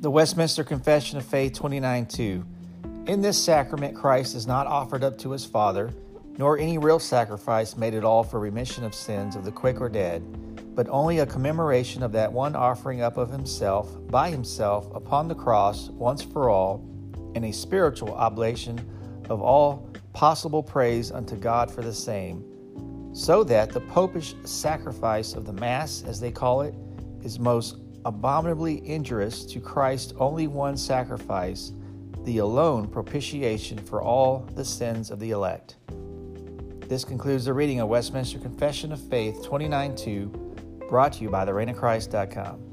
The Westminster Confession of Faith 29 2. In this sacrament, Christ is not offered up to his Father, nor any real sacrifice made at all for remission of sins of the quick or dead, but only a commemoration of that one offering up of himself by himself upon the cross once for all, and a spiritual oblation of all possible praise unto God for the same, so that the popish sacrifice of the Mass, as they call it, is most abominably injurious to Christ's only one sacrifice, the alone propitiation for all the sins of the elect. This concludes the reading of Westminster Confession of Faith 29 2, brought to you by thereignofchrist.com.